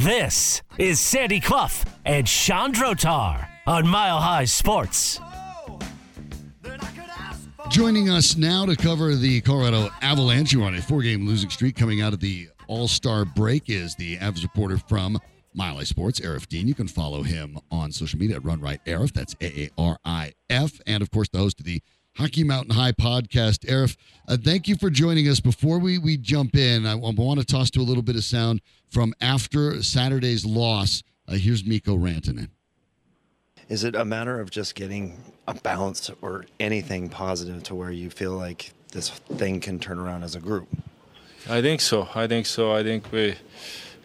This is Sandy Clough and Sean Drotar on Mile High Sports. I Joining us now to cover the Colorado Avalanche, who are on a four-game losing streak coming out of the All-Star break, is the Avs reporter from Mile High Sports, Aarif Deen. You can follow him on social media at Run Right Aarif. That's A-A-R-I-F, and of course the host of the Hockey Mountain High podcast. Aarif, uh, thank you for joining us. Before we we jump in, I, want to toss to a little bit of sound from after Saturday's loss. Uh, here's Mikko Rantanen. Is it a matter of just getting a bounce or anything positive to where you feel like this thing can turn around as a group? I think so. I think so. I think we,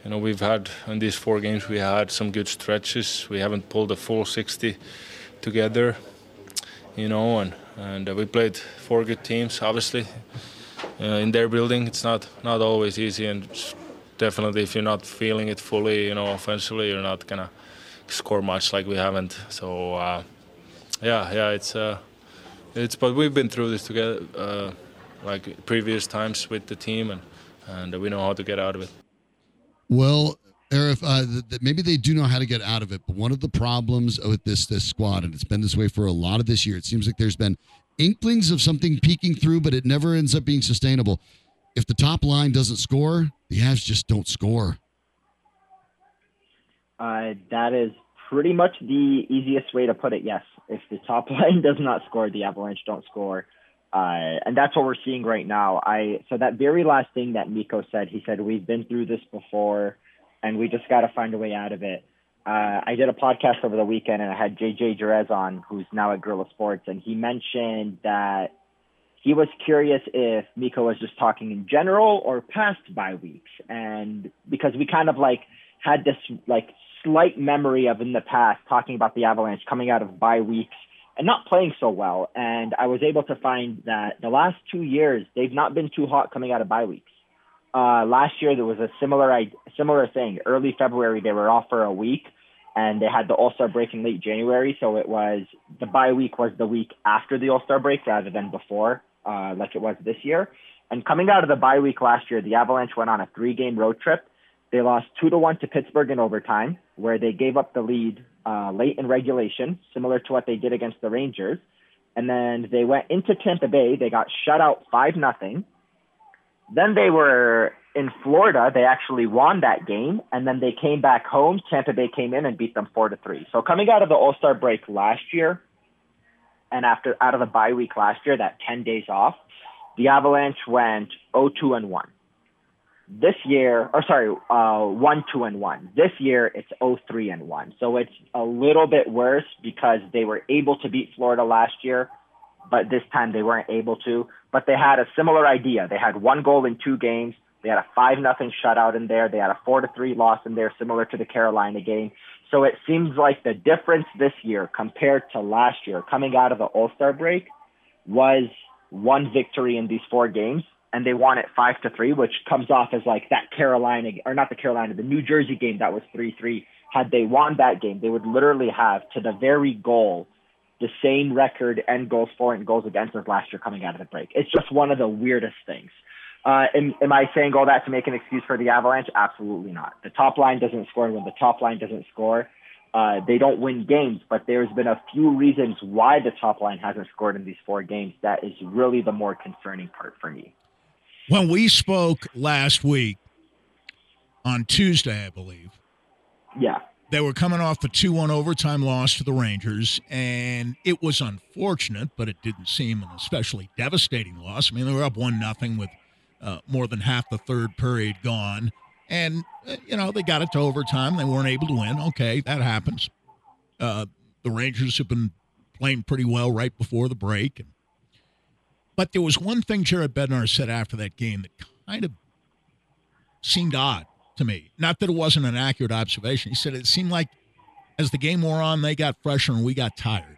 you know, we've had in these four games we had some good stretches. We haven't pulled a full 60 together, you know, and and uh, we played four good teams. Obviously, uh, in their building, it's not not always easy, and s- definitely if you're not feeling it fully, you know, offensively, you're not gonna score much like we haven't. So uh, yeah, yeah, it's uh, it's but we've been through this together. Uh, like previous times with the team, and and we know how to get out of it. Well, Aarif, uh, th- th- maybe they do know how to get out of it, but one of the problems with this this squad, and it's been this way for a lot of this year, it seems like there's been inklings of something peeking through, but it never ends up being sustainable. If the top line doesn't score, the Avs just don't score. Uh, that is pretty much the easiest way to put it. Yes, if the top line does not score, the Avalanche don't score, uh, and that's what we're seeing right now. I so that very last thing that Mikko said, he said we've been through this before, and we just got to find a way out of it. Uh, I did a podcast over the weekend, and I had JJ Jerez on, who's now at Gorilla Sports, and he mentioned that he was curious if Mikko was just talking in general or past bye weeks, and because we kind of like had this like slight memory of in the past talking about the Avalanche coming out of bye weeks and not playing so well, and I was able to find that the last two years they've not been too hot coming out of bye weeks. Uh, last year there was a similar similar thing. Early February they were off for a week, and they had the All Star break in late January, so it was the bye week was the week after the All Star break rather than before, uh, like it was this year. And coming out of the bye week last year, the Avalanche went on a three game road trip. They lost two to one to Pittsburgh in overtime, where they gave up the lead uh, late in regulation, similar to what they did against the Rangers. And then they went into Tampa Bay. They got shut out five nothing. Then they were in Florida. They actually won that game, and then they came back home. Tampa Bay came in and beat them four to three. So coming out of the All Star break last year, and after out of the bye week last year, that ten days off, the Avalanche went 0-2 and one. This year, or sorry, uh, one two and one. This year it's 0-3 and one. So it's a little bit worse because they were able to beat Florida last year, but this time they weren't able to. But they had a similar idea. They had one goal in two games. They had a five nothing shutout in there. They had a four to three loss in there, similar to the Carolina game. So it seems like the difference this year compared to last year, coming out of the All Star break, was one victory in these four games, and they won it five to three, which comes off as like that Carolina or not the Carolina, the New Jersey game that was three three. Had they won that game, they would literally have to the very goal the same record and goals for and goals against as last year coming out of the break. It's just one of the weirdest things. Uh, am, am I saying all that to make an excuse for the Avalanche? Absolutely not. The top line doesn't score, when the top line doesn't score, uh, they don't win games. But there's been a few reasons why the top line hasn't scored in these four games. That is really the more concerning part for me. When we spoke last week on Tuesday, I believe, Yeah. they were coming off a 2 1 overtime loss to the Rangers, and it was unfortunate, but it didn't seem an especially devastating loss. I mean, they were up 1 nothing with uh, more than half the third period gone. And, uh, you know, they got it to overtime. They weren't able to win. Okay, that happens. Uh, the Rangers have been playing pretty well right before the break. But there was one thing Jared Bednar said after that game that kind of seemed odd to me. Not that it wasn't an accurate observation. He said it seemed like as the game wore on, they got fresher and we got tired.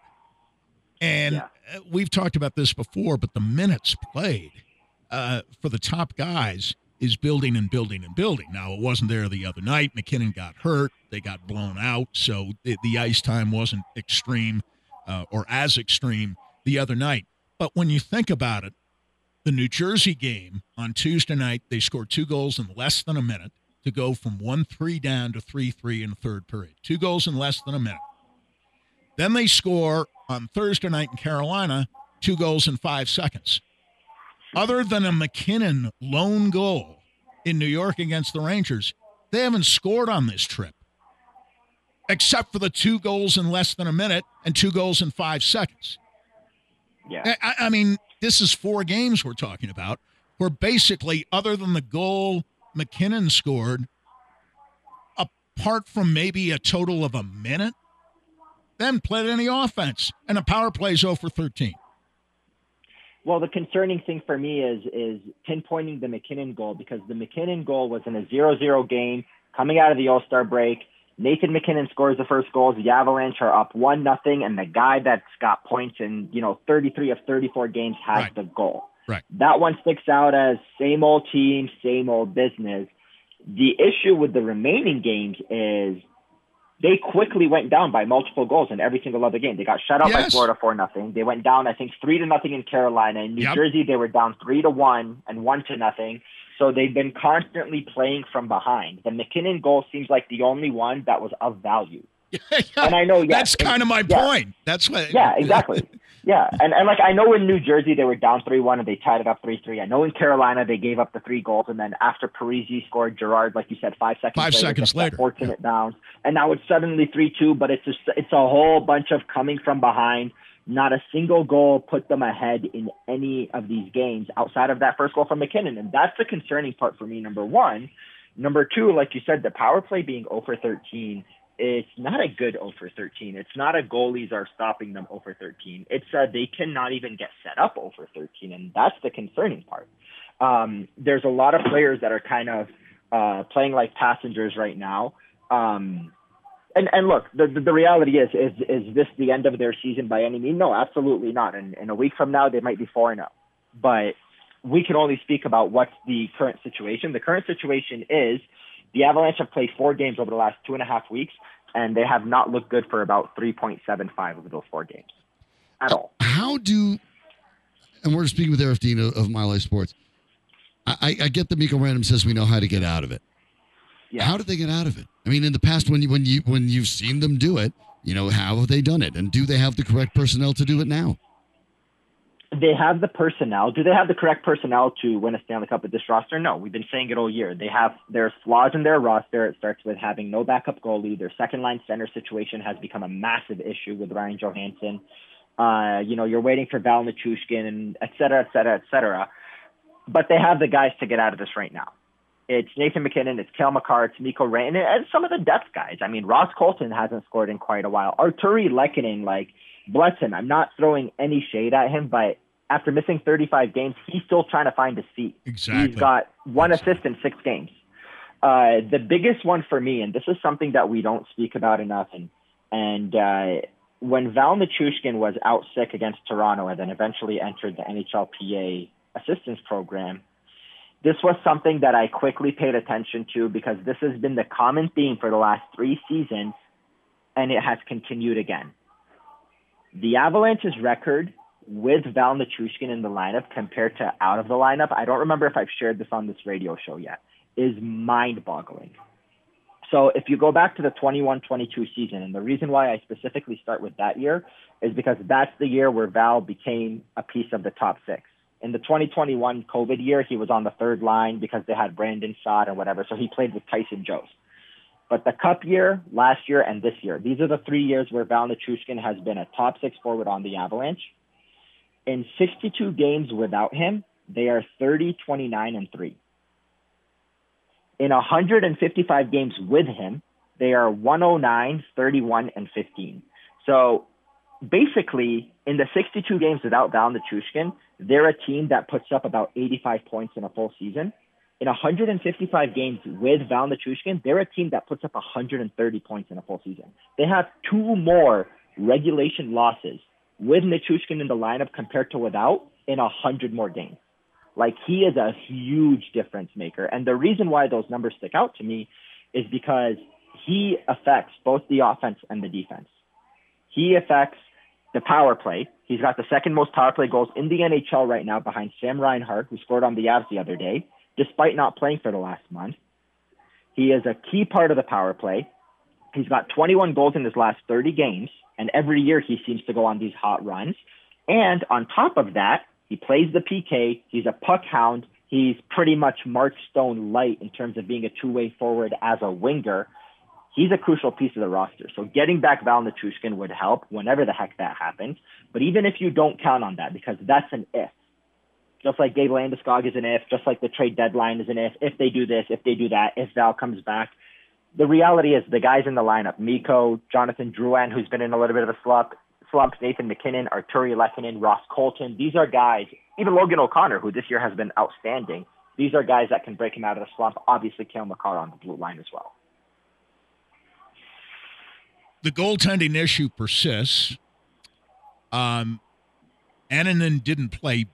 And Yeah. uh, we've talked about this before, but the minutes played uh, for the top guys is building and building and building. Now, it wasn't there the other night. MacKinnon got hurt. They got blown out. So the, the ice time wasn't extreme uh, or as extreme the other night. But when you think about it, the New Jersey game on Tuesday night, they scored two goals in less than a minute to go from 1 3 down to 3 3 in the third period. Two goals in less than a minute. Then they score on Thursday night in Carolina, two goals in five seconds. Other than a MacKinnon lone goal in New York against the Rangers, they haven't scored on this trip, except for the two goals in less than a minute and two goals in five seconds. Yeah. I, I mean, this is four games we're talking about, where basically, other than the goal MacKinnon scored, apart from maybe a total of a minute, then played any offense, and a power plays 0 for 13. Well, the concerning thing for me is is pinpointing the MacKinnon goal because the MacKinnon goal was in a 0-0 game coming out of the All-Star break. Nathan MacKinnon scores the first goal. The Avalanche are up one nothing, and the guy that's got points in you know 33 of 34 games has Right. the goal. Right. That one sticks out as same old team, same old business. The issue with the remaining games is they quickly went down by multiple goals in every single other game. They got shut out by Yes. Florida four nothing. They went down, I think, three to nothing in Carolina. In New Yep. Jersey, they were down three to one and one to nothing. So they've been constantly playing from behind. The MacKinnon goal seems like the only one that was of value. And I know, yes, That's kind of my yeah. point. That's what. Yeah, exactly. Yeah, and and like I know in New Jersey they were down three one and they tied it up three three. I know in Carolina they gave up the three goals and then after Parisi scored Gerard, like you said, five seconds Five later, seconds later, fortunate bounce, and now it's suddenly three two. But it's just it's a whole bunch of coming from behind. Not a single goal put them ahead in any of these games outside of that first goal from MacKinnon, and that's the concerning part for me. Number one, number two, like you said, the power play being oh over 13 it's not a good 0 for 13. It's not a goalies are stopping them 0 for 13. It's uh, they cannot even get set up 0 for 13, and that's the concerning part. Um, there's a lot of players that are kind of uh, playing like passengers right now. Um, and and look, the, the the reality is is is this the end of their season by any means? No, absolutely not. And in a week from now, they might be four zero. But we can only speak about what's the current situation. The current situation is the Avalanche have played four games over the last two and a half weeks, and they have not looked good for about 3.75 of those four games at all. How do, and we're speaking with Aarif Deen of, Mile High Sports. I, I- I get that Mikko Rantanen says we know how to get out of it. Yeah. How did they get out of it? I mean, in the past, when you when you when you've seen them do it, you know, how have they done it, and do they have the correct personnel to do it now? They have the personnel. Do they have the correct personnel to win a Stanley Cup with this roster? No. We've been saying it all year. They have there's flaws in their roster. It starts with having no backup goalie. Their second line center situation has become a massive issue with Ryan Johansen. Uh, you know, you're waiting for Val Nichushkin and et cetera, et cetera, et cetera. But they have the guys to get out of this right now. It's Nathan MacKinnon, it's Cale Makar, it's Mikko Ray, and, and some of the depth guys. I mean, Ross Colton hasn't scored in quite a while. Artturi Lehkonen, like, bless him. I'm not throwing any shade at him, but after missing 35 games, he's still trying to find his feet. Exactly. He's got one assist in six games. Uh, the biggest one for me, and this is something that we don't speak about enough, and and uh, when Val Nichushkin was out sick against Toronto and then eventually entered the NHLPA assistance program, this was something that I quickly paid attention to because this has been the common theme for the last three seasons, and it has continued again. The Avalanche's record with Val Nichushkin in the lineup compared to out of the lineup, I don't remember if I've shared this on this radio show yet, is mind boggling. So if you go back to the 21 22 season, and the reason why I specifically start with that year is because that's the year where Val became a piece of the top six. In the 2021 COVID year, he was on the third line because they had Brandon Saad and whatever, so he played with Tyson Jost. But the Cup year, last year, and this year, these are the three years where Val Nichushkin has been a top six forward on the Avalanche. In 62 games without him, they are 30, 29, and 3. In 155 games with him, they are 109, 31, and 15. So basically, in the 62 games without Val Nichushkin, they're a team that puts up about 85 points in a full season. In 155 games with Val Nichushkin, they're a team that puts up 130 points in a full season. They have two more regulation losses with Nichushkin in the lineup compared to without in 100 more games. Like he is a huge difference maker. And the reason why those numbers stick out to me is because he affects both the offense and the defense. He affects the power play. He's got the second most power play goals in the NHL right now behind Sam Reinhart, who scored on the Avs the other day, despite not playing for the last month. He is a key part of the power play. He's got 21 goals in his last 30 games, and every year he seems to go on these hot runs. And on top of that, he plays the PK. He's a puck hound. He's pretty much Mark Stone light in terms of being a two-way forward as a winger. He's a crucial piece of the roster. So getting back Val Nichushkin would help whenever the heck that happens. But even if you don't count on that, because that's an if, just like Gabe Landeskog is an if, just like the trade deadline is an if, if they do this, if they do that, if Val comes back. The reality is the guys in the lineup, Mikko, Jonathan Drouin, who's been in a little bit of a slump, slumps, Nathan MacKinnon, Artturi Lehkonen, Ross Colton. These are guys, even Logan O'Connor, who this year has been outstanding. These are guys that can break him out of the slump. Obviously, Cale Makar on the blue line as well. the goaltending issue persists. Um, didn't play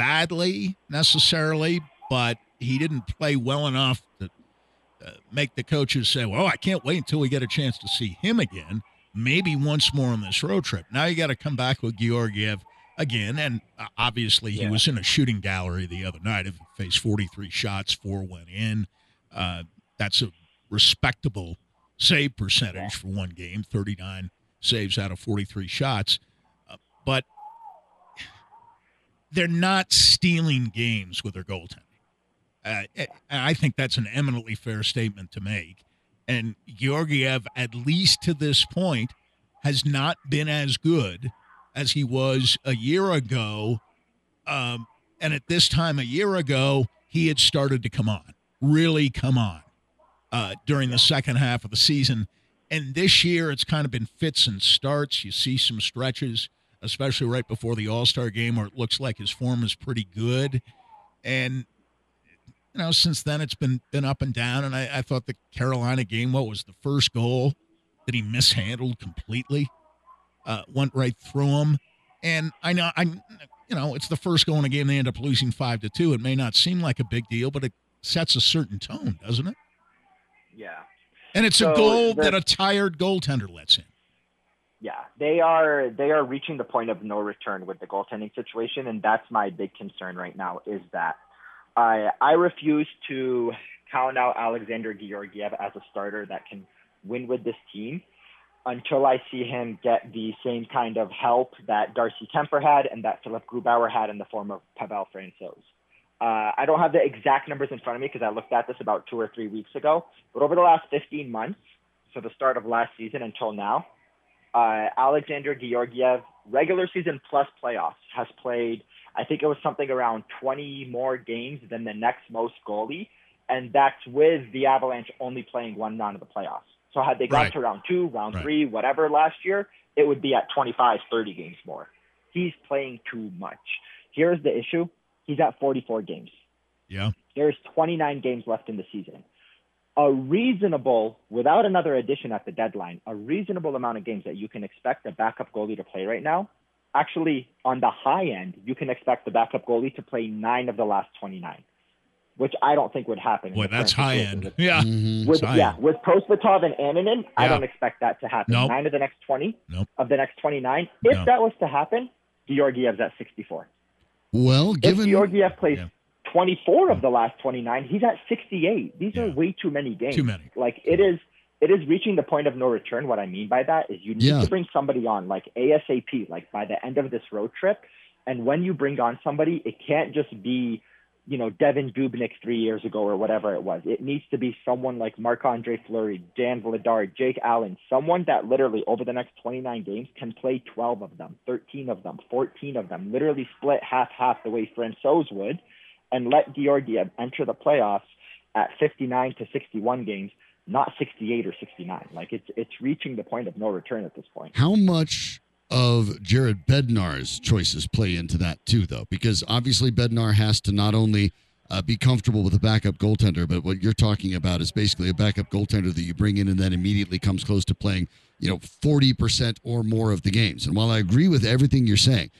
badly necessarily, but he didn't play well enough to uh, make the coaches say, "Well, I can't wait until we get a chance to see him again." Maybe once more on this road trip. Now you got to come back with Georgiev again, and uh, obviously he Yeah. was in a shooting gallery the other night. He faced 43 shots, four went in. Uh, that's a respectable save percentage for one game, 39 saves out of 43 shots. Uh, but they're not stealing games with their goaltending. Uh, I think that's an eminently fair statement to make. And Georgiev, at least to this point, has not been as good as he was a year ago. Um, and at this time a year ago, he had started to come on, really come on uh, during the second half of the season. And this year, it's kind of been fits and starts. You see some stretches, especially right before the All Star game, where it looks like his form is pretty good. And you know, since then, it's been been up and down. And I, I thought the Carolina game, what was the first goal that he mishandled completely, uh, went right through him. And I know, I, you know, it's the first goal in a game they end up losing five to two. It may not seem like a big deal, but it sets a certain tone, doesn't it? Yeah. And it's a goal that a tired goaltender lets in. Yeah, they are they are reaching the point of no return with the goaltending situation, and that's my big concern right now. Is that I I refuse to count out Alexander Georgiev as a starter that can win with this team until I see him get the same kind of help that Darcy Kuemper had and that Philipp Grubauer had in the form of Pavel Francouz. Uh, I don't have the exact numbers in front of me because I looked at this about two or three weeks ago. But over the last 15 months, so the start of last season until now, uh, Alexander Georgiev, regular season plus playoffs, has played, I think it was something around 20 more games than the next most goalie. And that's with the Avalanche only playing one round of the playoffs. So had they got Right. to round two, round Right. three, whatever last year, it would be at 25, 30 games more. He's playing too much. Here's the issue he's at 44 games. Yeah. There's 29 games left in the season. A reasonable, without another addition at the deadline, a reasonable amount of games that you can expect a backup goalie to play right now. Actually, on the high end, you can expect the backup goalie to play nine of the last 29, which I don't think would happen. in Boy, that's high end. with- Yeah. Mhm. with high yeah, end. with Prosvetov and Annunen, I don't expect that to happen. Nope. Nine of the next 20 Nope. of the next 29. If No. that was to happen, Georgiev's at 64. Well, If given Georgiev plays Yeah. 24 of the last 29, he's at 68. These are way too many games. Too many. Like it is, it is reaching the point of no return. What I mean by that is you need Yeah. to bring somebody on like ASAP, like by the end of this road trip. And when you bring on somebody, it can't just be, you know, Devan Dubnyk three years ago or whatever it was. It needs to be someone like Marc Andre Fleury, Dan Vladar, Jake Allen, someone that literally over the next 29 games can play 12 of them, 13 of them, 14 of them, literally split half half the way Francouz would, and let Georgiev enter the playoffs at 59 to 61 games, not 68 or 69. Like it's it's reaching the point of no return at this point. How much of Jared Bednar's choices play into that too, though? Because obviously Bednar has to not only uh, be comfortable with a backup goaltender, but what you're talking about is basically a backup goaltender that you bring in and then immediately comes close to playing, you know, 40% or more of the games. And while I agree with everything you're saying,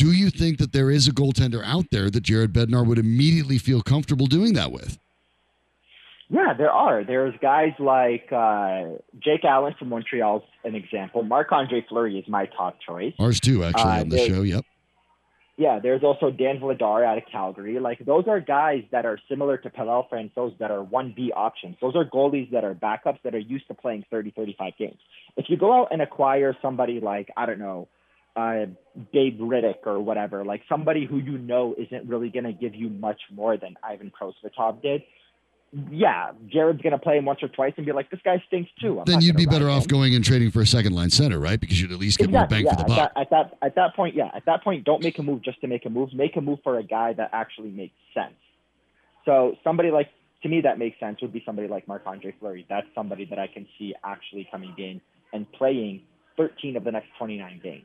do you think that there is a goaltender out there that Jared Bednar would immediately feel comfortable doing that with? Yeah, there are. There's guys like uh, Jake Allen from Montreal's an example. Marc Andre Fleury is my top choice. Ours too, actually, Uh, on the show. Yep. Yeah, there's also Dan Vladar out of Calgary. Like those are guys that are similar to Pavel Francouz that are 1B options. Those are goalies that are backups that are used to playing 30, 35 games. If you go out and acquire somebody like, I don't know, uh, Dave Rittich or whatever, like somebody who you know isn't really going to give you much more than Ivan Prosvetov did, yeah, Jared's going to play him once or twice and be like, this guy stinks too. I'm Then you'd be better ride off going and trading for a second line center, right? Because you'd at least get more bang yeah, for the buck. At that, at that at that point, yeah. At that point, don't make a move just to make a move. Make a move for a guy that actually makes sense. So somebody like to me that makes sense would be somebody like Marc Andre Fleury. That's somebody that I can see actually coming in and playing 13 of the next 29 games.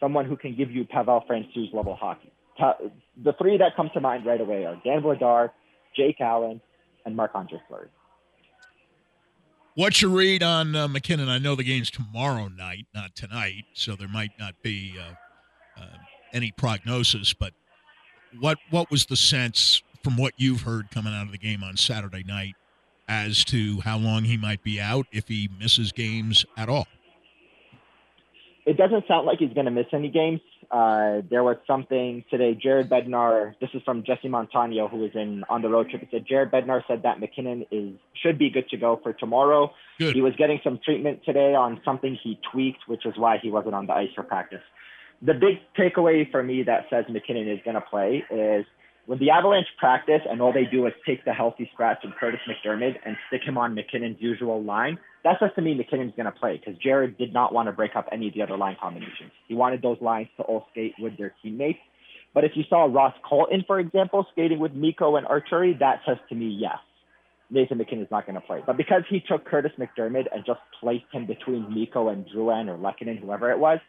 Someone who can give you Pavel Francouz level hockey. The three that come to mind right away are Dan Vladar, Jake Allen, and Marc Andre Fleury. What's your read on uh, MacKinnon? I know the game's tomorrow night, not tonight, so there might not be uh, uh, any prognosis. But what what was the sense from what you've heard coming out of the game on Saturday night as to how long he might be out if he misses games at all? It doesn't sound like he's going to miss any games. Uh, there was something today. Jared Bednar. This is from Jesse Montano, who was in on the road trip. He said Jared Bednar said that MacKinnon is should be good to go for tomorrow. Good. He was getting some treatment today on something he tweaked, which is why he wasn't on the ice for practice. The big takeaway for me that says MacKinnon is going to play is when the Avalanche practice and all they do is take the healthy scratch and Curtis McDermott and stick him on MacKinnon's usual line. That says to me MacKinnon's going to play because Jared did not want to break up any of the other line combinations. He wanted those lines to all skate with their teammates. But if you saw Ross Colton, for example, skating with Mikko and Artturi, that says to me yes. Nathan MacKinnon is not going to play. But because he took Curtis McDermott and just placed him between Mikko and Drouin or Lehkonen, whoever it was,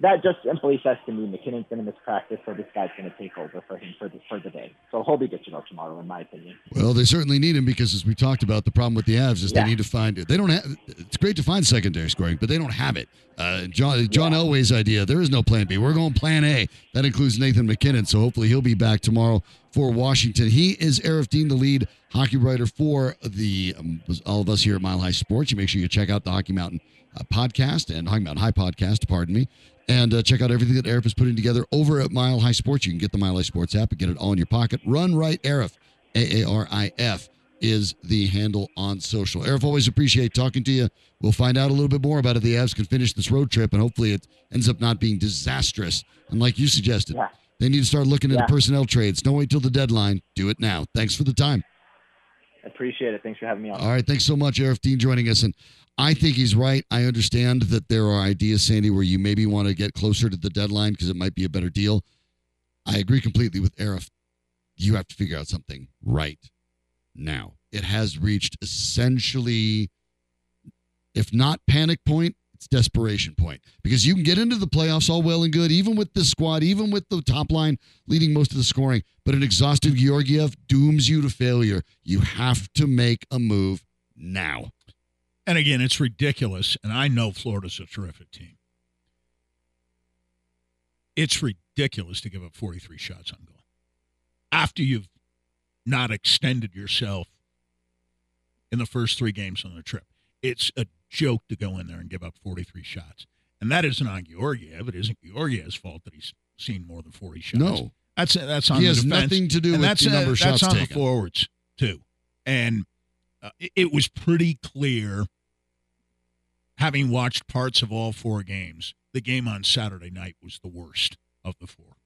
that just simply says to me MacKinnon's going to miss practice, so this guy's going to take over for him for the, for the day. So he'll be good to go tomorrow, in my opinion. Well, they certainly need him because, as we talked about, the problem with the Avs is Yeah. they need to find it. They don't have. It's great to find secondary scoring, but they don't have it. Uh, John John Elway's idea. There is no Plan B. We're going Plan A. That includes Nathan MacKinnon. So hopefully he'll be back tomorrow for Washington. He is Aarif Deen, the lead hockey writer for the um, all of us here at Mile High Sports. You make sure you check out the Hockey Mountain uh, podcast and Hockey Mountain High podcast. Pardon me. And uh, check out everything that Aarif is putting together over at Mile High Sports. You can get the Mile High Sports app and get it all in your pocket. Run right, Aarif. A A R I F is the handle on social. Aarif, always appreciate talking to you. We'll find out a little bit more about it. The Avs can finish this road trip, and hopefully it ends up not being disastrous. And like you suggested, Yeah. they need to start looking at Yeah. personnel trades. Don't wait till the deadline. Do it now. Thanks for the time. Appreciate it. Thanks for having me on. All right, thanks so much, Aarif Deen, joining us. And I think he's right. I understand that there are ideas, Sandy, where you maybe want to get closer to the deadline because it might be a better deal. I agree completely with Aarif. You have to figure out something right now. It has reached essentially, if not panic point, it's desperation point because you can get into the playoffs all well and good, even with this squad, even with the top line leading most of the scoring. But an exhausted Georgiev dooms you to failure. You have to make a move now. And again, it's ridiculous. And I know Florida's a terrific team. It's ridiculous to give up 43 shots on goal after you've not extended yourself in the first three games on the trip. It's a joke to go in there and give up 43 shots. And that isn't on Georgiev. It isn't Georgiev's fault that he's seen more than 40 shots. No. That's that's on He the has defense. nothing to do and with that's the uh, number of that's shots on taken. the forwards too. And uh, it, it was pretty clear, having watched parts of all four games, the game on Saturday night was the worst of the four.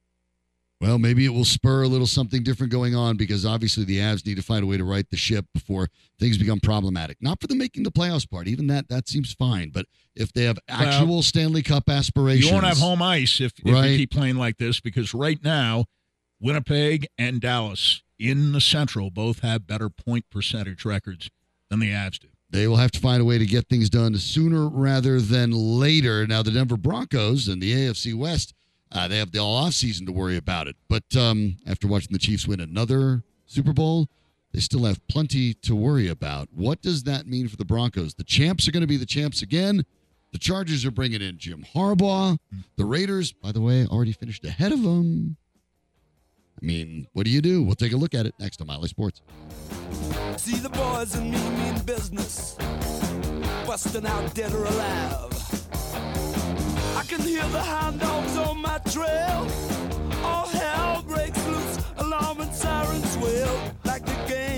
Well, maybe it will spur a little something different going on because obviously the Avs need to find a way to right the ship before things become problematic. Not for the making the playoffs part, even that that seems fine. But if they have actual Stanley Cup aspirations, You won't have home ice if, if Right. you keep playing like this because right now, Winnipeg and Dallas in the Central both have better point percentage records than the Avs do. They will have to find a way to get things done sooner rather than later. Now, the Denver Broncos and the AFC West, uh, they have the all off season to worry about it. But um, after watching the Chiefs win another Super Bowl, they still have plenty to worry about. What does that mean for the Broncos? The champs are going to be the champs again. The Chargers are bringing in Jim Harbaugh. The Raiders, by the way, already finished ahead of them. I mean, what do you do? We'll take a look at it next on Mile High Sports. See the boys and me mean business, busting out dead or alive. I can hear the hound dogs on my trail. All hell breaks loose, alarm and sirens wail like the game.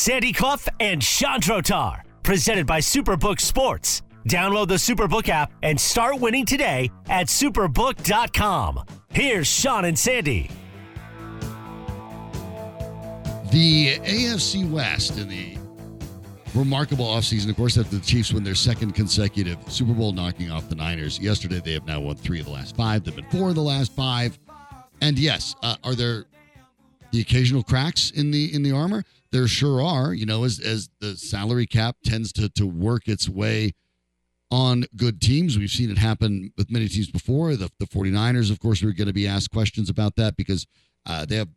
Sandy Clough and Sean Drotar, presented by Superbook Sports. Download the Superbook app and start winning today at superbook.com. Here's Sean and Sandy. The AFC West in the remarkable offseason, of course, after the Chiefs win their second consecutive Super Bowl, knocking off the Niners. Yesterday, they have now won three of the last five. They've been four of the last five. And yes, uh, are there the occasional cracks in the in the armor? There sure are. You know, as as the salary cap tends to to work its way on good teams. We've seen it happen with many teams before. The, the 49ers, of course, are going to be asked questions about that because uh, they have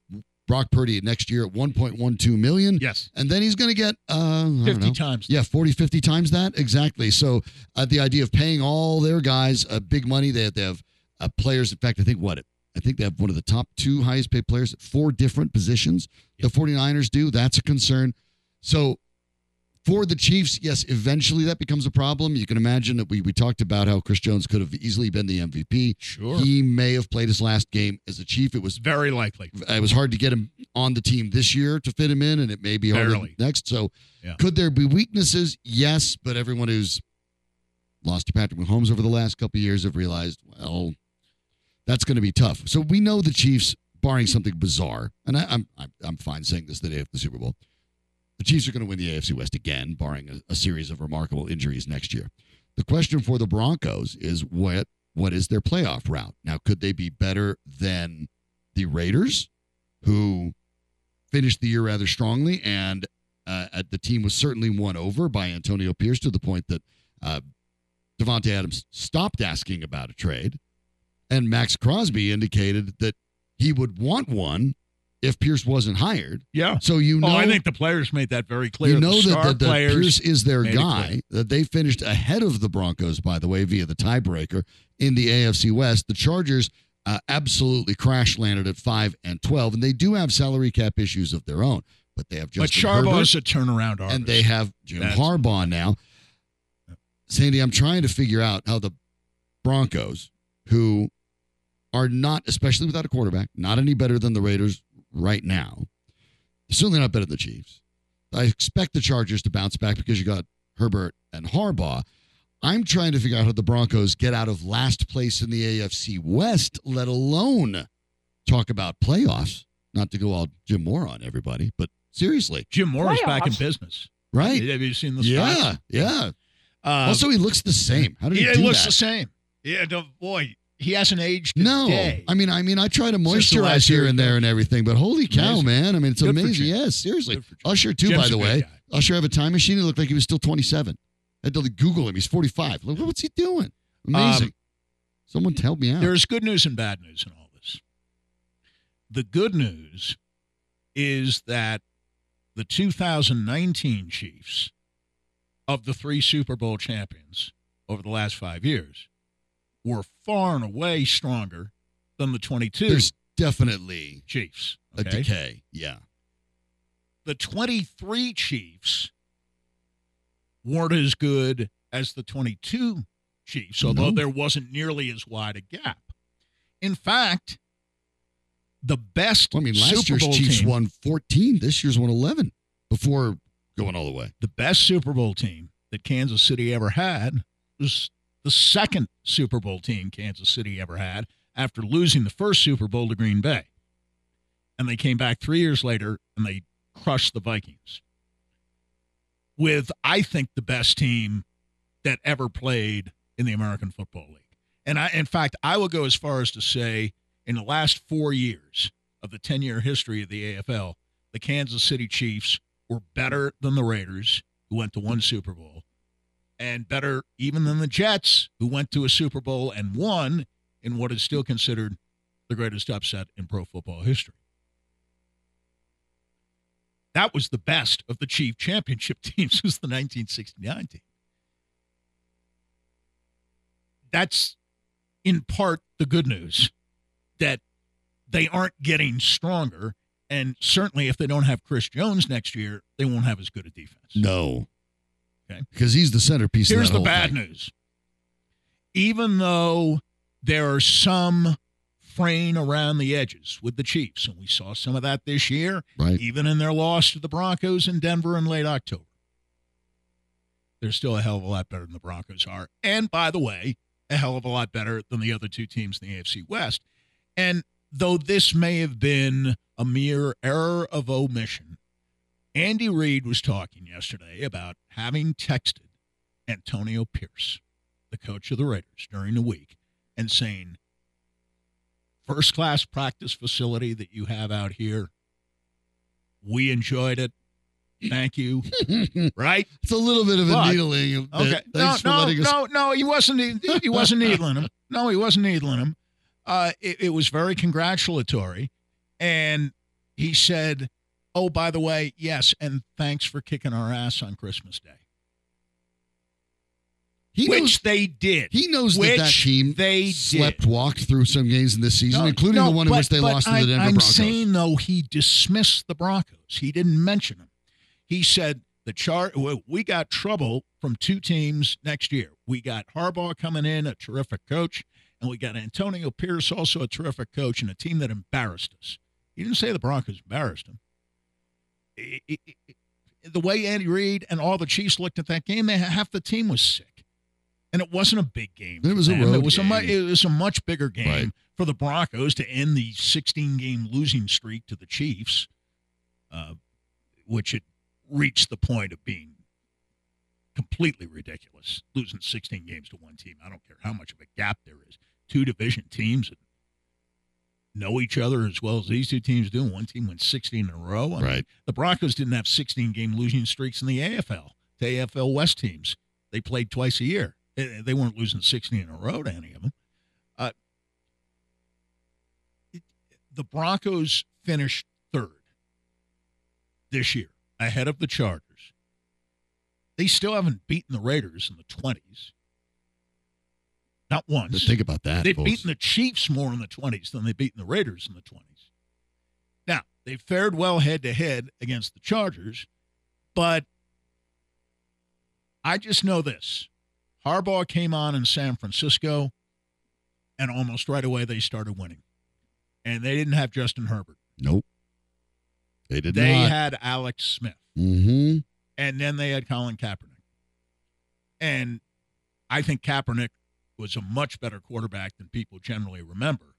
Brock Purdy next year at 1.12 million. Yes. And then he's going to get uh, 50 know. times. Yeah, 40, 50 times that. Exactly. So uh, the idea of paying all their guys uh, big money, they have, they have uh, players. In fact, I think what? I think they have one of the top two highest paid players at four different positions. The 49ers do. That's a concern. So for the Chiefs, yes, eventually that becomes a problem. You can imagine that we, we talked about how Chris Jones could have easily been the MVP. Sure. He may have played his last game as a Chief. It was Very likely. it was hard to get him on the team this year to fit him in, and it may be harder next. So, Yeah. could there be weaknesses? Yes, but everyone who's lost to Patrick Mahomes over the last couple of years have realized, well, that's going to be tough. So we know the Chiefs, barring something bizarre, and I, I'm I'm I'm fine saying this the day of the Super Bowl. The Chiefs are going to win the AFC West again, barring a, a series of remarkable injuries next year. The question for the Broncos is what what is their playoff route? Now, could they be better than the Raiders, who finished the year rather strongly, and uh, the team was certainly won over by Antonio Pierce to the point that uh, Davante Adams stopped asking about a trade, and Maxx Crosby indicated that he would want one if Pierce wasn't hired. Yeah. So you know, oh, I think the players made that very clear. you know the that star that. Pierce is their guy. That they finished ahead of the Broncos, by the way, via the tiebreaker in the AFC West. The Chargers uh, absolutely crash landed at five and twelve, and they do have salary cap issues of their own. But they have but Justin Charbonne's Herbert, a turnaround artist. and they have Jim That's- Harbaugh now. Sandy, I'm trying to figure out how the Broncos, who are not, especially without a quarterback, not any better than the Raiders right now, certainly not better than the Chiefs. I expect the Chargers to bounce back because you got Herbert and Harbaugh. I'm trying to figure out how the Broncos get out of last place in the AFC West, let alone talk about playoffs. Not to go all Jim Moore on everybody, but seriously, Jim Moore is back in business. right? Have you seen the Yeah, spots? yeah. Uh, also, he looks the same. How did he yeah, do it looks that? the same. Yeah, no, boy, he hasn't aged. a No, day. I mean, I mean, I try to moisturize here and there and everything, but holy cow, Amazing. man! I mean, it's Good amazing. Yes, seriously. For Jim. Usher too, Jim's by the way. guy. Usher have a time machine. It looked like he was still 27. I had to Google him. He's 45. Like, what's he doing? Amazing. Um, Someone help me out. There's good news and bad news in all this. The good news is that the 2019 Chiefs of the three Super Bowl champions over the last five years were far and away stronger than the 22 There's definitely Chiefs. a decay. Yeah. the 23 Chiefs weren't as good as the 22 Chiefs, although No. there wasn't nearly as wide a gap. In fact, the best Well, I mean, last Super year's Bowl Chiefs team, won 14. This year's won 11 before going all the way. the best Super Bowl team that Kansas City ever had was the second Super Bowl team Kansas City ever had after losing the first Super Bowl to Green Bay. And they came back three years later and they crushed the Vikings with, I think, the best team that ever played in the American Football League. And I, in fact, I will go as far as to say in the last four years of the 10 year history of the AFL, the Kansas City Chiefs were better than the Raiders, who went to one Super Bowl, and better even than the Jets, who went to a Super Bowl and won in what is still considered the greatest upset in pro football history. That was the best of the Chief championship teams, was the 1969 team. That's in part the good news that they aren't getting stronger. And certainly, if they don't have Chris Jones next year, they won't have as good a defense. No. Okay. Because he's the centerpiece Here's of the whole bad thing. news. Even though there are some fraying around the edges with the Chiefs, and we saw some of that this year, Right. even in their loss to the Broncos in Denver in late October. They're still a hell of a lot better than the Broncos are. And by the way, a hell of a lot better than the other two teams in the AFC West. And though this may have been a mere error of omission, Andy Reid was talking yesterday about having texted Antonio Pierce, the coach of the Raiders, during the week and saying, First class practice facility that you have out here. We enjoyed it. Thank you. right? It's a little bit of a needling. Okay. No, no, no, no. He wasn't. He, he wasn't needling him. No, he wasn't needling him. Uh, it, it was very congratulatory, and he said, "Oh, by the way, yes, and thanks for kicking our ass on Christmas Day." He which knows, they did. he knows that that team they slept, did. walked through some games in this season, No, including no, the one in which they but lost to the I'm- Denver I'm saying though he dismissed the Broncos. He didn't mention them. He said the chart. We got trouble from two teams next year. We got Harbaugh coming in, a terrific coach, and we got Antonio Pierce, also a terrific coach, and a team that embarrassed us. He didn't say the Broncos embarrassed him. I- I- I- the way Andy Reid and all the Chiefs looked at that game, they, half the team was sick, and it wasn't a big game. It was a road It was a mu- it was a much bigger game Right. for the Broncos to end the 16 game losing streak to the Chiefs, uh, which it reached the point of being completely ridiculous, losing 16 games to one team. I don't care how much of a gap there is. Two division teams know each other as well as these two teams do. One team went 16 in a row. I mean, Right. the Broncos didn't have 16 game losing streaks in the AFL. The AFL West teams, they played twice a year. They they weren't losing 16 in a row to any of them. Uh, it- the Broncos finished third this year, ahead of the Chargers. They still haven't beaten the Raiders in the 20s. Not once. But think about that. They've folks. beaten the Chiefs more in the 20s than they've beaten the Raiders in the 20s. Now, they fared well head to head against the Chargers, but I just know this. Harbaugh came on in San Francisco, and almost right away they started winning. And they didn't have Justin Herbert. Nope. They did they not. had Alex Smith. mm-hmm. And then they had Colin Kaepernick. And I think Kaepernick was a much better quarterback than people generally remember,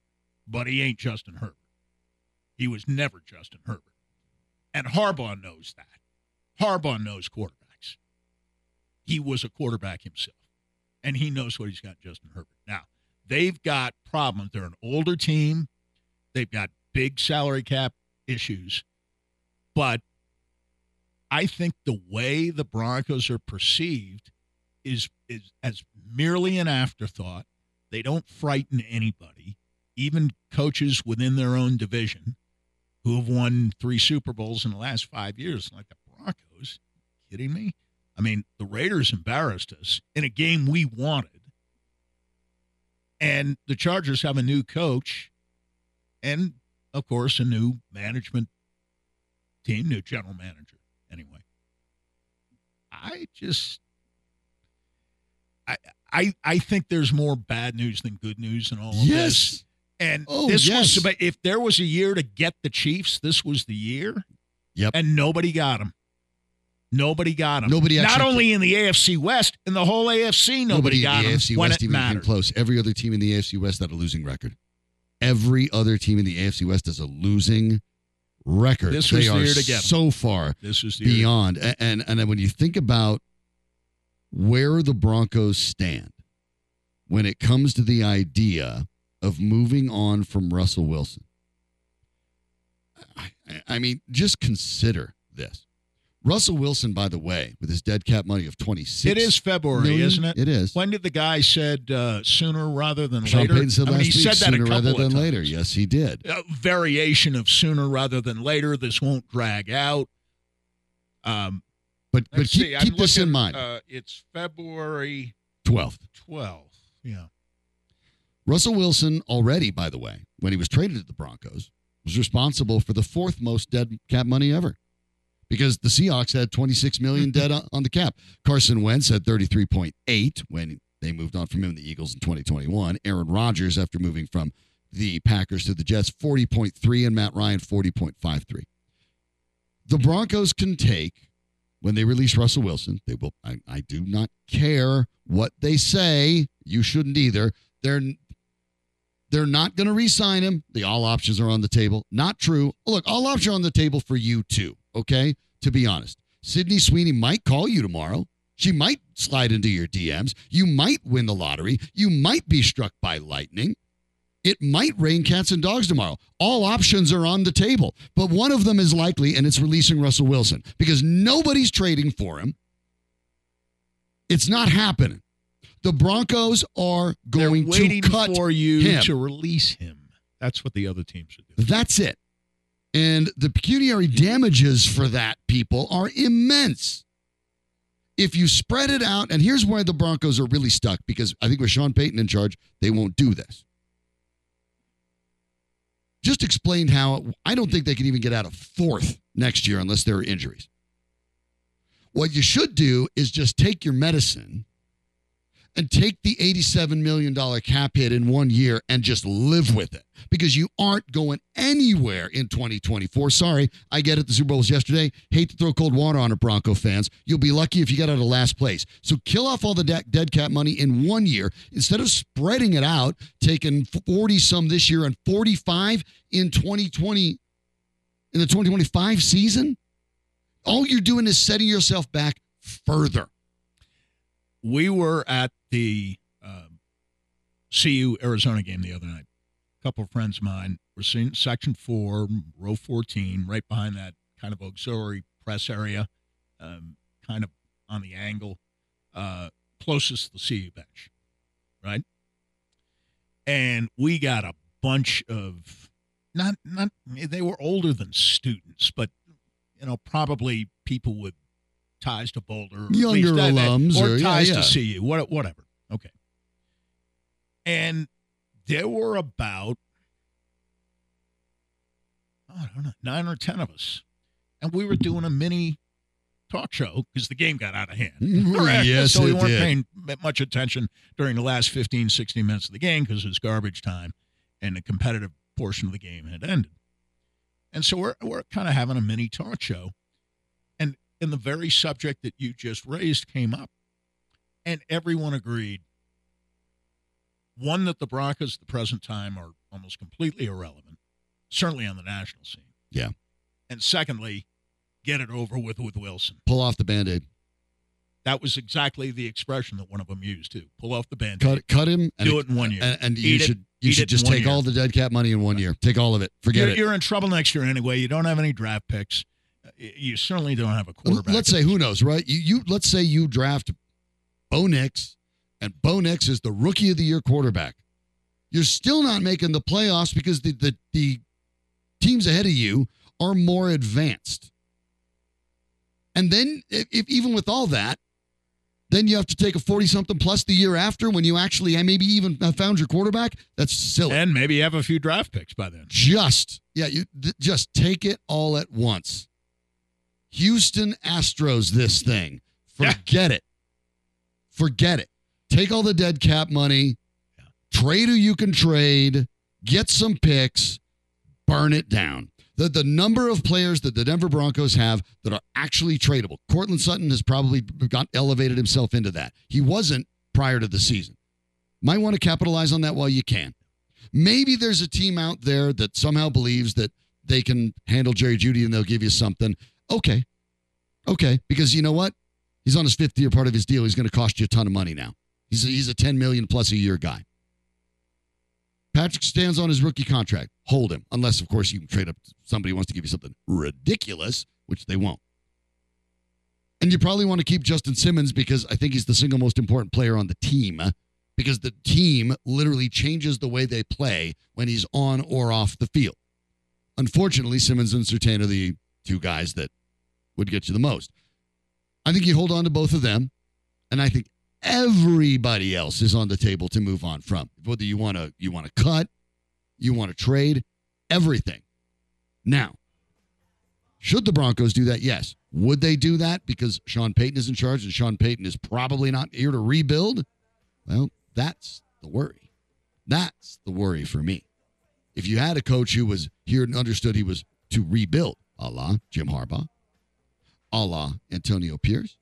but he ain't Justin Herbert. He was never Justin Herbert. And Harbaugh knows that. Harbaugh knows quarterbacks. He was a quarterback himself, and he knows what he's got in Justin Herbert. Now, they've got problems. They're an older team, they've got big salary cap issues, but I think the way the Broncos are perceived is is as merely an afterthought. They don't frighten anybody, even coaches within their own division who have won three Super Bowls in the last five years, like the Broncos. Kidding me? I mean, the Raiders embarrassed us in a game we wanted. And the Chargers have a new coach and, of course, a new management team, new general manager. Anyway, I just, I, I, I think there's more bad news than good news in all of this. Yes. And Oh, this yes. was if there was a year to get the Chiefs, this was the year. Yep. And nobody got them. Nobody got them. Nobody Not only in the AFC West, in the whole AFC, nobody, Nobody got in the them AFC West even mattered. close. Every other team in the AFC West had a losing record. Every other team in the AFC West has a losing record. This they was the are year to get 'em. so far This the beyond. And, and then when you think about where the Broncos stand when it comes to the idea of moving on from Russell Wilson, I, I mean, just consider this. Russell Wilson, by the way, with his dead cap money of twenty six. It is February, million? isn't it? It is. When did the guy said uh, sooner rather than Sean later? Payton said I mean, last he week, said that sooner rather than later. Yes, he did. A variation of sooner rather than later. This won't drag out. Um, But but let's keep, see, keep this in mind. Uh, it's February 12th. 12th. Yeah. Russell Wilson already, by the way, when he was traded to the Broncos, was responsible for the fourth most dead cap money ever. Because the Seahawks had 26 million dead on on the cap. Carson Wentz had 33.8 when they moved on from him, the Eagles in 2021. Aaron Rodgers, after moving from the Packers to the Jets, 40.3, and Matt Ryan, 40.53. The Broncos can take when they release Russell Wilson, they will. I, I do not care what they say. You shouldn't either. They're they're not going to re-sign him. The all options are on the table. Not true. Look, all options are on the table for you too. Okay, to be honest, Sydney Sweeney might call you tomorrow. She might slide into your DMs. You might win the lottery. You might be struck by lightning. It might rain cats and dogs tomorrow. All options are on the table, but one of them is likely, and it's releasing Russell Wilson because nobody's trading for him. It's not happening. The Broncos are going to cut for you him. to release him. That's what the other teams should do. That's it. And the pecuniary damages for that, people, are immense. If you spread it out, and here's why the Broncos are really stuck because I think with Sean Payton in charge, they won't do this. Just explained how I don't think they can even get out of fourth next year unless there are injuries. What you should do is just take your medicine and take the $87 million cap hit in one year and just live with it because you aren't going anywhere in 2024. Sorry, I get it. The Super Bowl was yesterday. Hate to throw cold water on it, Bronco fans. You'll be lucky if you get out of last place. So kill off all the de- dead cap money in one year instead of spreading it out, taking 40 some this year and 45 in 2020 in the 2025 season. All you're doing is setting yourself back further. We were at the um, CU Arizona game the other night. A couple of friends of mine were seeing section four, row 14, right behind that kind of auxiliary press area, um, kind of on the angle, uh, closest to the CU bench, right? And we got a bunch of not not they were older than students, but you know probably people with ties to Boulder, or Younger least that- that- alums or or- ties yeah. to CU, what, whatever. Okay. And there were about I don't know nine or ten of us, and we were doing a mini talk show because the game got out of hand. Mm, yes, so we weren't did. paying much attention during the last 15, 16 minutes of the game because it was garbage time, and the competitive portion of the game had ended. And so we're we're kind of having a mini talk show, and the very subject that you just raised came up, and everyone agreed. One that the Broncos at the present time are almost completely irrelevant, certainly on the national scene. Yeah. And secondly, get it over with with Wilson. Pull off the band aid. That was exactly the expression that one of them used too. Pull off the band. Cut, cut him. And Do it in one year. And, and you it- should you should just take year. all the dead cap money in one year. Take all of it. Forget you're, it. you're in trouble next year anyway. You don't have any draft picks. You certainly don't have a quarterback. Let's say who knows, right? You you let's say you draft Bo Nix, and Bo Nix is the rookie of the year quarterback. You're still not making the playoffs because the the, the teams ahead of you are more advanced. And then if, if even with all that, then you have to take a 40 something plus the year after when you actually maybe even have found your quarterback. That's silly. and maybe you have a few draft picks by then. just yeah, you th- just take it all at once. Houston Astros this thing. Forget it. Forget it. Take all the dead cap money, trade who you can trade, get some picks, burn it down. The, the number of players that the Denver Broncos have that are actually tradable. Courtland Sutton has probably got elevated himself into that. He wasn't prior to the season. Might want to capitalize on that while you can. Maybe there's a team out there that somehow believes that they can handle Jerry Jeudy and they'll give you something. Okay. Okay. Because you know what? He's on his fifth year part of his deal. He's going to cost you a ton of money now. He's a, he's a 10 million plus a year guy. Patrick Surtain's on his rookie contract. Hold him. Unless, of course, you can trade up somebody wants to give you something ridiculous, which they won't. And you probably want to keep Justin Simmons because I think he's the single most important player on the team because the team literally changes the way they play when he's on or off the field. Unfortunately, Simmons and Surtain are the two guys that would get you the most. I think you hold on to both of them, and I think everybody else is on the table to move on from. Whether you want to you want to cut, you want to trade, everything. Now, should the Broncos do that? Yes. Would they do that because Sean Payton is in charge and Sean Payton is probably not here to rebuild? Well, that's the worry. That's the worry for me. If you had a coach who was here and understood he was to rebuild, a la Jim Harbaugh, a la Antonio Pierce,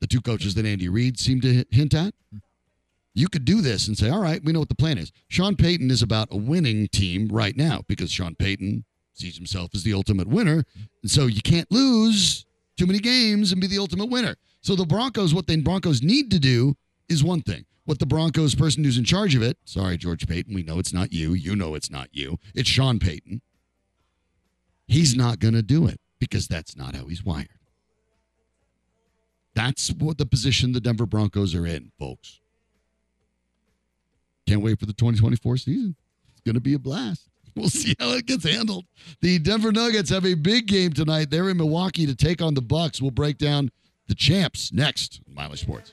the two coaches that Andy Reid seemed to hint at, you could do this and say, all right, we know what the plan is. Sean Payton is about a winning team right now because Sean Payton sees himself as the ultimate winner. And so you can't lose too many games and be the ultimate winner. So the Broncos, what the Broncos need to do is one thing. What the Broncos person who's in charge of it, sorry, George Paton, we know it's not you. You know it's not you. It's Sean Payton. He's not going to do it because that's not how he's wired. That's what the position the Denver Broncos are in, folks. Can't wait for the 2024 season. It's going to be a blast. We'll see how it gets handled. The Denver Nuggets have a big game tonight. They're in Milwaukee to take on the Bucks. We'll break down the champs next on Mile High Sports.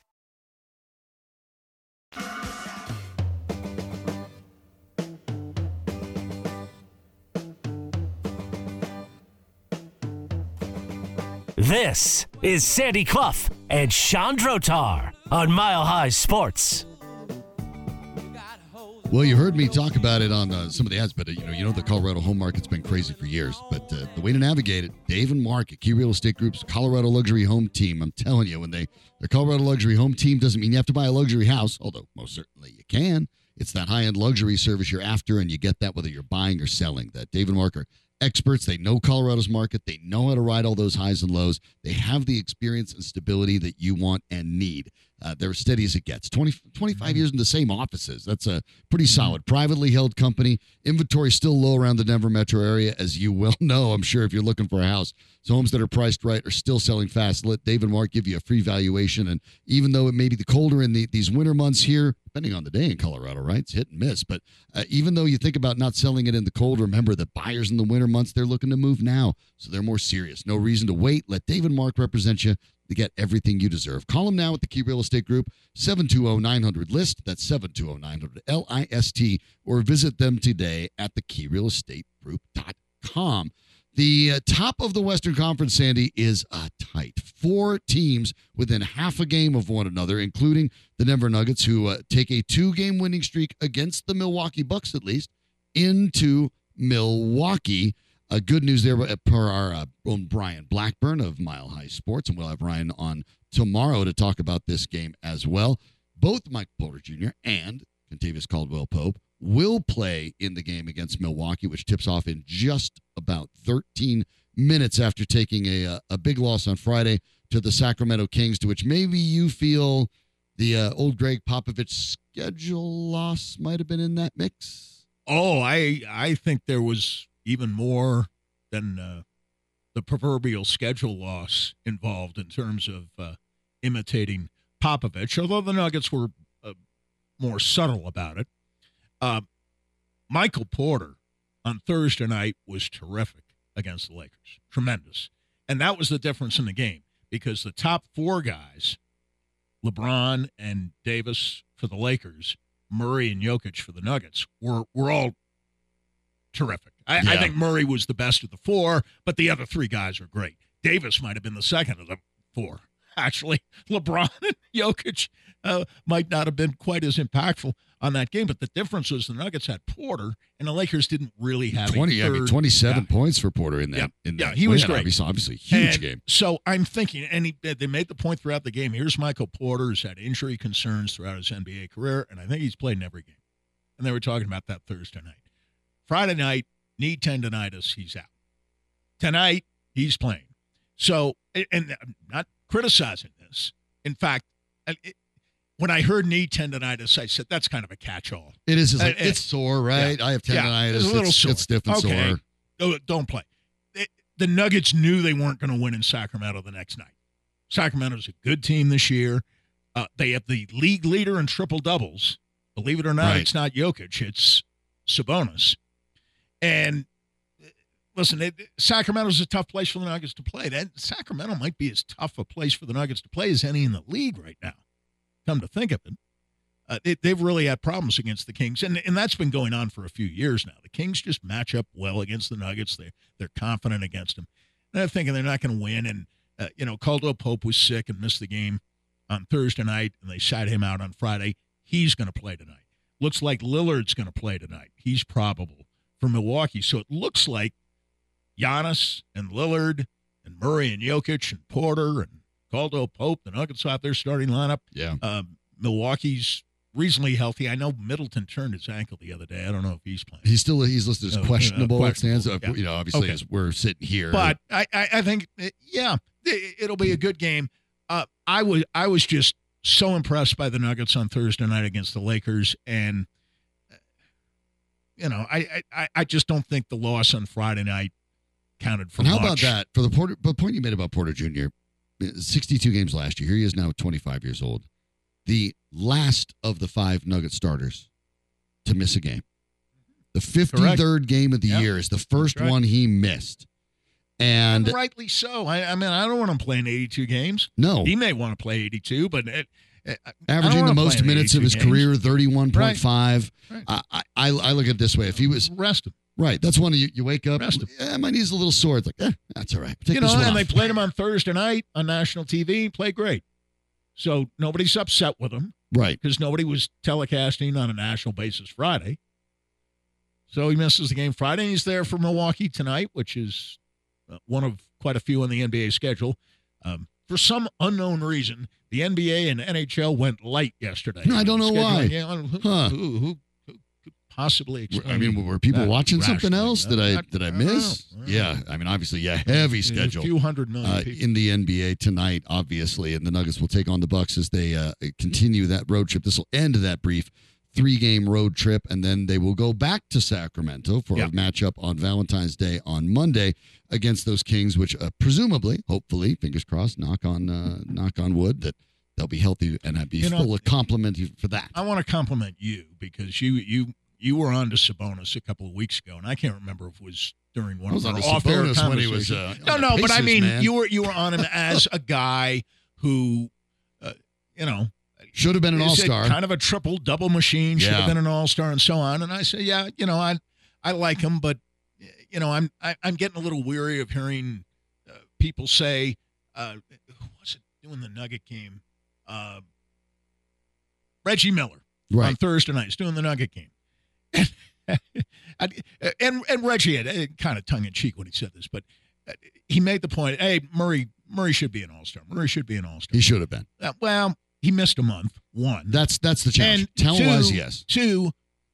This is Sandy Clough and Sean Drotar on Mile High Sports. Well, you heard me talk about it on uh, some of the ads, but uh, you know, you know the Colorado home market's been crazy for years. But uh, the way to navigate it, Dave and Mark at Key Real Estate Group's Colorado Luxury Home Team. I'm telling you, when they their Colorado Luxury Home Team doesn't mean you have to buy a luxury house, although most certainly you can. It's that high end luxury service you're after, and you get that whether you're buying or selling. That Dave and Mark are experts. They know Colorado's market. They know how to ride all those highs and lows. They have the experience and stability that you want and need. Uh, they're as steady as it gets. 20, 25 years in the same offices. That's a pretty solid. Privately held company. Inventory still low around the Denver metro area, as you well know, I'm sure, if you're looking for a house. So homes that are priced right are still selling fast. Let Dave and Mark give you a free valuation. And even though it may be the colder in the, these winter months here, depending on the day in Colorado, right? It's hit and miss. But uh, even though you think about not selling it in the cold, remember that buyers in the winter months, they're looking to move now. So they're more serious. No reason to wait. Let Dave and Mark represent you to get everything you deserve. Call them now at the Key Real Estate Group, 720-900-LIST. That's 720-900-L-I-S-T. Or visit them today at thekeyrealestategroup.com. The uh, top of the Western Conference, Sandy, is uh, tight. Four teams within half a game of one another, including the Denver Nuggets, who uh, take a two-game winning streak against the Milwaukee Bucks, at least, into Milwaukee. Uh, good news there per our uh, own Ryan Blackburn of Mile High Sports, and we'll have Ryan on tomorrow to talk about this game as well. Both Mike Porter Jr. and Kentavious Caldwell Pope will play in the game against Milwaukee, which tips off in just about 13 minutes after taking a, uh, a big loss on Friday to the Sacramento Kings, to which maybe you feel The uh, old Gregg Popovich schedule loss might have been in that mix. Oh, I I think there was even more than uh, the proverbial schedule loss involved in terms of uh, imitating Popovich. Although the Nuggets were uh, more subtle about it. Uh, Michael Porter on Thursday night was terrific against the Lakers, tremendous, and that was the difference in the game because the top four guys, LeBron and Davis for the Lakers, Murray and Jokic for the Nuggets, were were all terrific. I, I think Murray was the best of the four, but the other three guys are great. Davis might have been the second of the four. Actually, LeBron and Jokic uh, might not have been quite as impactful on that game, but the difference was the Nuggets had Porter, and the Lakers didn't really have Twenty, I mean, twenty-seven Yeah. points for Porter in that. Yeah. in Yeah, that he was great. Obviously, obviously, huge And game. So I'm thinking, and he, they made the point throughout the game. Here's Michael Porter, who's had injury concerns throughout his NBA career, and I think he's played in every game. And they were talking about that Thursday night. Friday night, knee tendonitis, he's out. Tonight, he's playing. So, and- I'm not criticizing this. In fact, it, when I heard knee tendonitis, I said that's kind of a catch-all. It is. It's, like, Uh, uh, it's sore, right? I have yeah, tendonitis. it's a little it's, sore. it's stiff and Okay. sore. Don't play. It- the Nuggets knew they weren't going to win in Sacramento the next night. Sacramento's a good team this year. Uh, they have the league leader in triple doubles. Believe it or not, Right. it's not Jokic, it's Sabonis. And uh, listen, it, Sacramento's a tough place for the Nuggets to play. That Sacramento might be as tough a place for the Nuggets to play as any in the league right now. Come to think of it, uh, they, they've really had problems against the Kings, and and that's been going on for a few years now. The Kings just match up well against the Nuggets. They they're confident against them. And they're thinking they're not going to win. And uh, you know, Caldwell Pope was sick and missed the game on Thursday night, and they sat him out on Friday. He's going to play tonight. Looks like Lillard's going to play tonight. He's probable for Milwaukee. So it looks like Giannis and Lillard and Murray and Jokic and Porter and Caldwell Pope, the Nuggets out there starting lineup. Yeah. Um, Milwaukee's reasonably healthy. I know Middleton turned his ankle the other day. I don't know if he's playing. He's still he's listed as Oh, uh, questionable. Stands. questionable, yeah. You know, obviously, Okay. as we're sitting here, But I, I, think, uh, yeah, it, it'll be a good game. Uh, I was, I was just so impressed by the Nuggets on Thursday night against the Lakers, and you know, I, I, I just don't think the loss on Friday night counted for and how much. about that for the Porter? The point you made about Porter Jr. Uh, 62 games last year. Here he is now, 25 years old. The last of the five Nugget starters to miss a game. The 53rd game of the Yeah. year is the first right. one he missed. And And rightly so. I, I mean, I don't want him playing 82 games. no, He may want to play 82, but it, it, I don't averaging the most minutes of his games. career, 31.5. Right. I, I, I look at it this way. If he was Rest him. right, that's one you, you wake up, Rest him. eh, my knee's a little sore. It's like, eh, that's all right. Take you know, and they played him on Thursday night on national TV. Played great. So nobody's upset with him right. because nobody was telecasting on a national basis Friday. So he misses the game Friday. And he's there for Milwaukee tonight, which is uh, one of quite a few on the NBA schedule. Um, for some unknown reason, the NBA and NHL went light yesterday. No, I don't know why. Yeah, who, Huh. who, who, who could possibly I mean, were people watching something else? Did I I- did I I miss? I Yeah. I mean, obviously, yeah, heavy schedule. A few hundred million uh, in the NBA tonight, obviously, and the Nuggets will take on the Bucks as they uh, continue that road trip. This will end that brief three-game road trip, and then they will go back to Sacramento for Yeah. a matchup on Valentine's Day on Monday against those Kings, which uh, presumably, hopefully, fingers crossed, knock on uh, knock on wood, that they'll be healthy and I'd be You know, full of compliment for that. I want to compliment you because you you you were on to Sabonis a couple of weeks ago, and I can't remember if it was during one was of our off-air when he was, uh, no, the no, but I mean man. you were you were on him as a guy who, uh, you know, Should have been an all star. kind of a triple double machine. Should Yeah. have been an all star and so on. And I say, yeah, you know, I I like him, but you know, I'm I, I'm getting a little weary of hearing uh, people say, uh, who was it doing the Nugget game? Uh, Reggie Miller on. Thursday night. He's doing the Nugget game. and, and and Reggie had uh, kind of tongue in cheek when he said this, but uh, he made the point. Hey, Murray Murray should be an all star. Murray should be an all star. He should have been. Uh, well, he missed a month. One. That's that's the challenge. And Talent two- wise, yes. Two,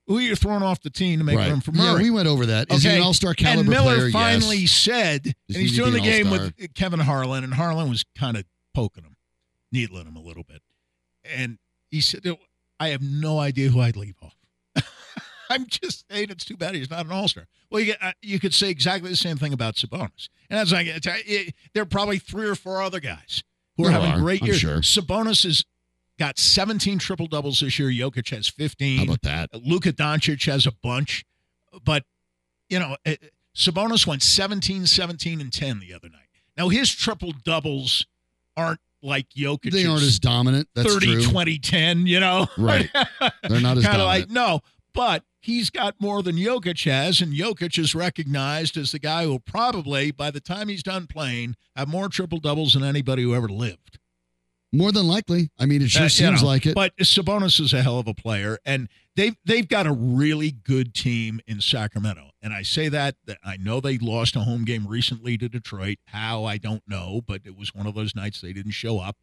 who you're throwing off the team to make right. room for Miller? Yeah, we went over that. Is he an all star caliber and Miller player? finally yes. said, and he's doing the game all-star? with Kevin Harlan, and Harlan was kind of poking him, needling him a little bit. And he said, "I have no idea who I'd leave off." I'm just saying it's too bad he's not an All Star. Well, you, get, uh, you could say exactly the same thing about Sabonis, and as I get, it, there are probably three or four other guys who are There having are, great I'm years. sure. Sabonis has got 17 triple doubles this year. Jokic has 15. How about that? Luka Doncic has a bunch, but you know, eh, Sabonis went 17, 17, and 10 the other night. Now his triple doubles aren't like Jokic. They aren't as dominant. That's 30, true. 20, 10, you know? Right. They're not as Kind of dominant. like, no, but he's got more than Jokic has, and Jokic is recognized as the guy who will probably, by the time he's done playing, have more triple doubles than anybody who ever lived. More than likely. I mean, it sure Uh, seems know, like it. But Sabonis is a hell of a player, and they've they've got a really good team in Sacramento. And I say that, that I know they lost a home game recently to Detroit. How I don't know, but it was one of those nights they didn't show up,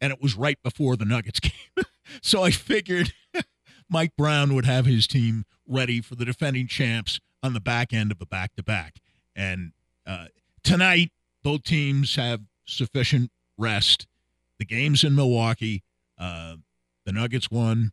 and it was right before the Nuggets game. so I figured Mike Brown would have his team ready for the defending champs on the back end of a back to back. And uh, tonight, both teams have sufficient rest. The game's in Milwaukee. Uh, the Nuggets won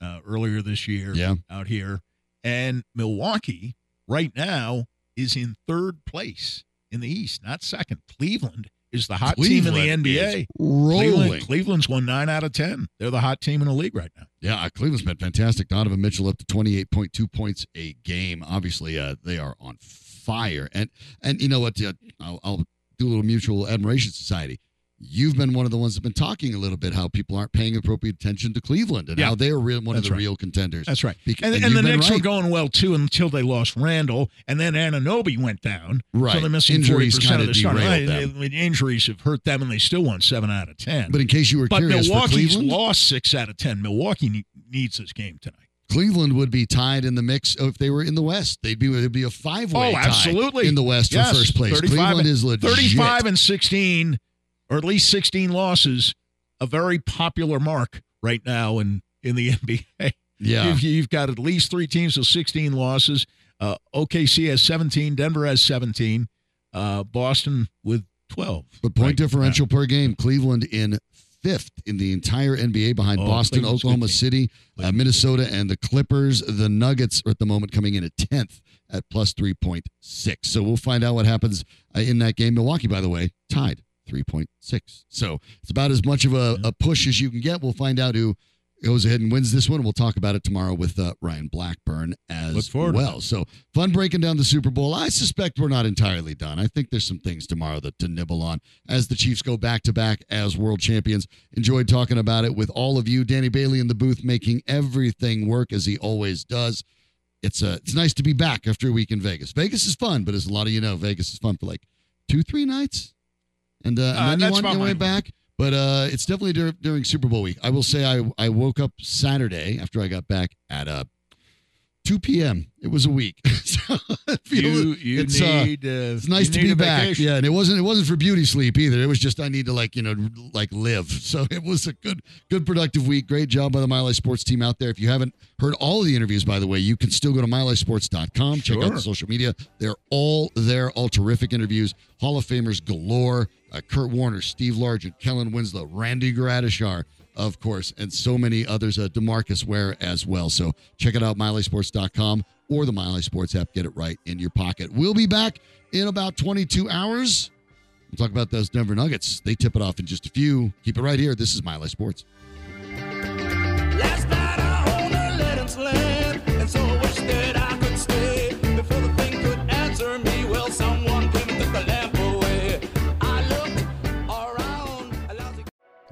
uh, earlier this year Yeah. out here. And Milwaukee, right now, is in third place in the East, not second. Cleveland is the hot team in the NBA. rolling. Cleveland, Cleveland's won nine out of 10. They're the hot team in the league right now. Yeah, uh, Cleveland's been fantastic. Donovan Mitchell up to 28.2 points a game. Obviously, uh, they are on fire. And and you know what? Uh, I'll, I'll do a little mutual admiration society. You've been one of the ones that have been talking a little bit how people aren't paying appropriate attention to Cleveland and Yeah. how they're real, one of the right. real contenders. That's right. Bec- and, and and, the Knicks were going well too until they lost Randle, and then Anunoby went down. Right. So they're missing Injuries percent of kinda the starting. Right, them. Injuries have hurt them, and they still won seven out of ten. But in case you were But curious, Milwaukee's lost six out of ten. Milwaukee ne- needs this game tonight. Cleveland would be tied in the mix if they were in the West. They'd be it'd be a five way Oh, absolutely in the West Yes, for first place. Cleveland and- is legit. Thirty-five and sixteen, or at least sixteen losses, a very popular mark right now in in the NBA. Yeah. You've, you've got at least three teams with 16 losses. Uh, OKC has 17. Denver has 17. Uh, Boston with 12. But point Right. differential per game, Cleveland in fifth in the entire NBA behind Oh, Boston, Cleveland's Oklahoma. City, uh, Minnesota, and the Clippers. The Nuggets are at the moment coming in at 10th at plus 3.6. So we'll find out what happens uh, in that game. Milwaukee, by the way, tied 3.6. So it's about as much of a, a push as you can get. We'll find out who goes ahead and wins this one. We'll talk about it tomorrow with uh, Ryan Blackburn as Look forward to well. So fun breaking down the Super Bowl. I suspect we're not entirely done. I think there's some things tomorrow that to nibble on as the Chiefs go back to back as world champions. Enjoyed talking about it with all of you. Danny Bailey in the booth making everything work as he always does. It's uh, it's nice to be back after a week in Vegas. Vegas is fun, but as a lot of you know, Vegas is fun for like two, three nights, and, uh, and Uh, then you want your way back. But uh, it's definitely dur- during Super Bowl week. I will say I I woke up Saturday after I got back at uh 2 p.m. It was a week. so You, you it's, uh, need. Uh, it's nice to be back. vacation. Yeah, and it wasn't it wasn't for beauty sleep either. It was just I need to like you know like live. So it was a good good productive week. Great job by the Mile Sports team out there. If you haven't heard all of the interviews, by the way, you can still go to milesports.com. Check out the social media. They're all there. All terrific interviews. Hall of Famers galore. Uh, Kurt Warner, Steve Largent, Kellen Winslow, Randy Gradishar, of course, and so many others. Uh, Demarcus Ware as well. So check it out, milesports.com or the Mile High Sports app. Get it right in your pocket. We'll be back in about 22 hours. We'll talk about those Denver Nuggets. They tip it off in just a few. Keep it right here. This is Mile High Sports.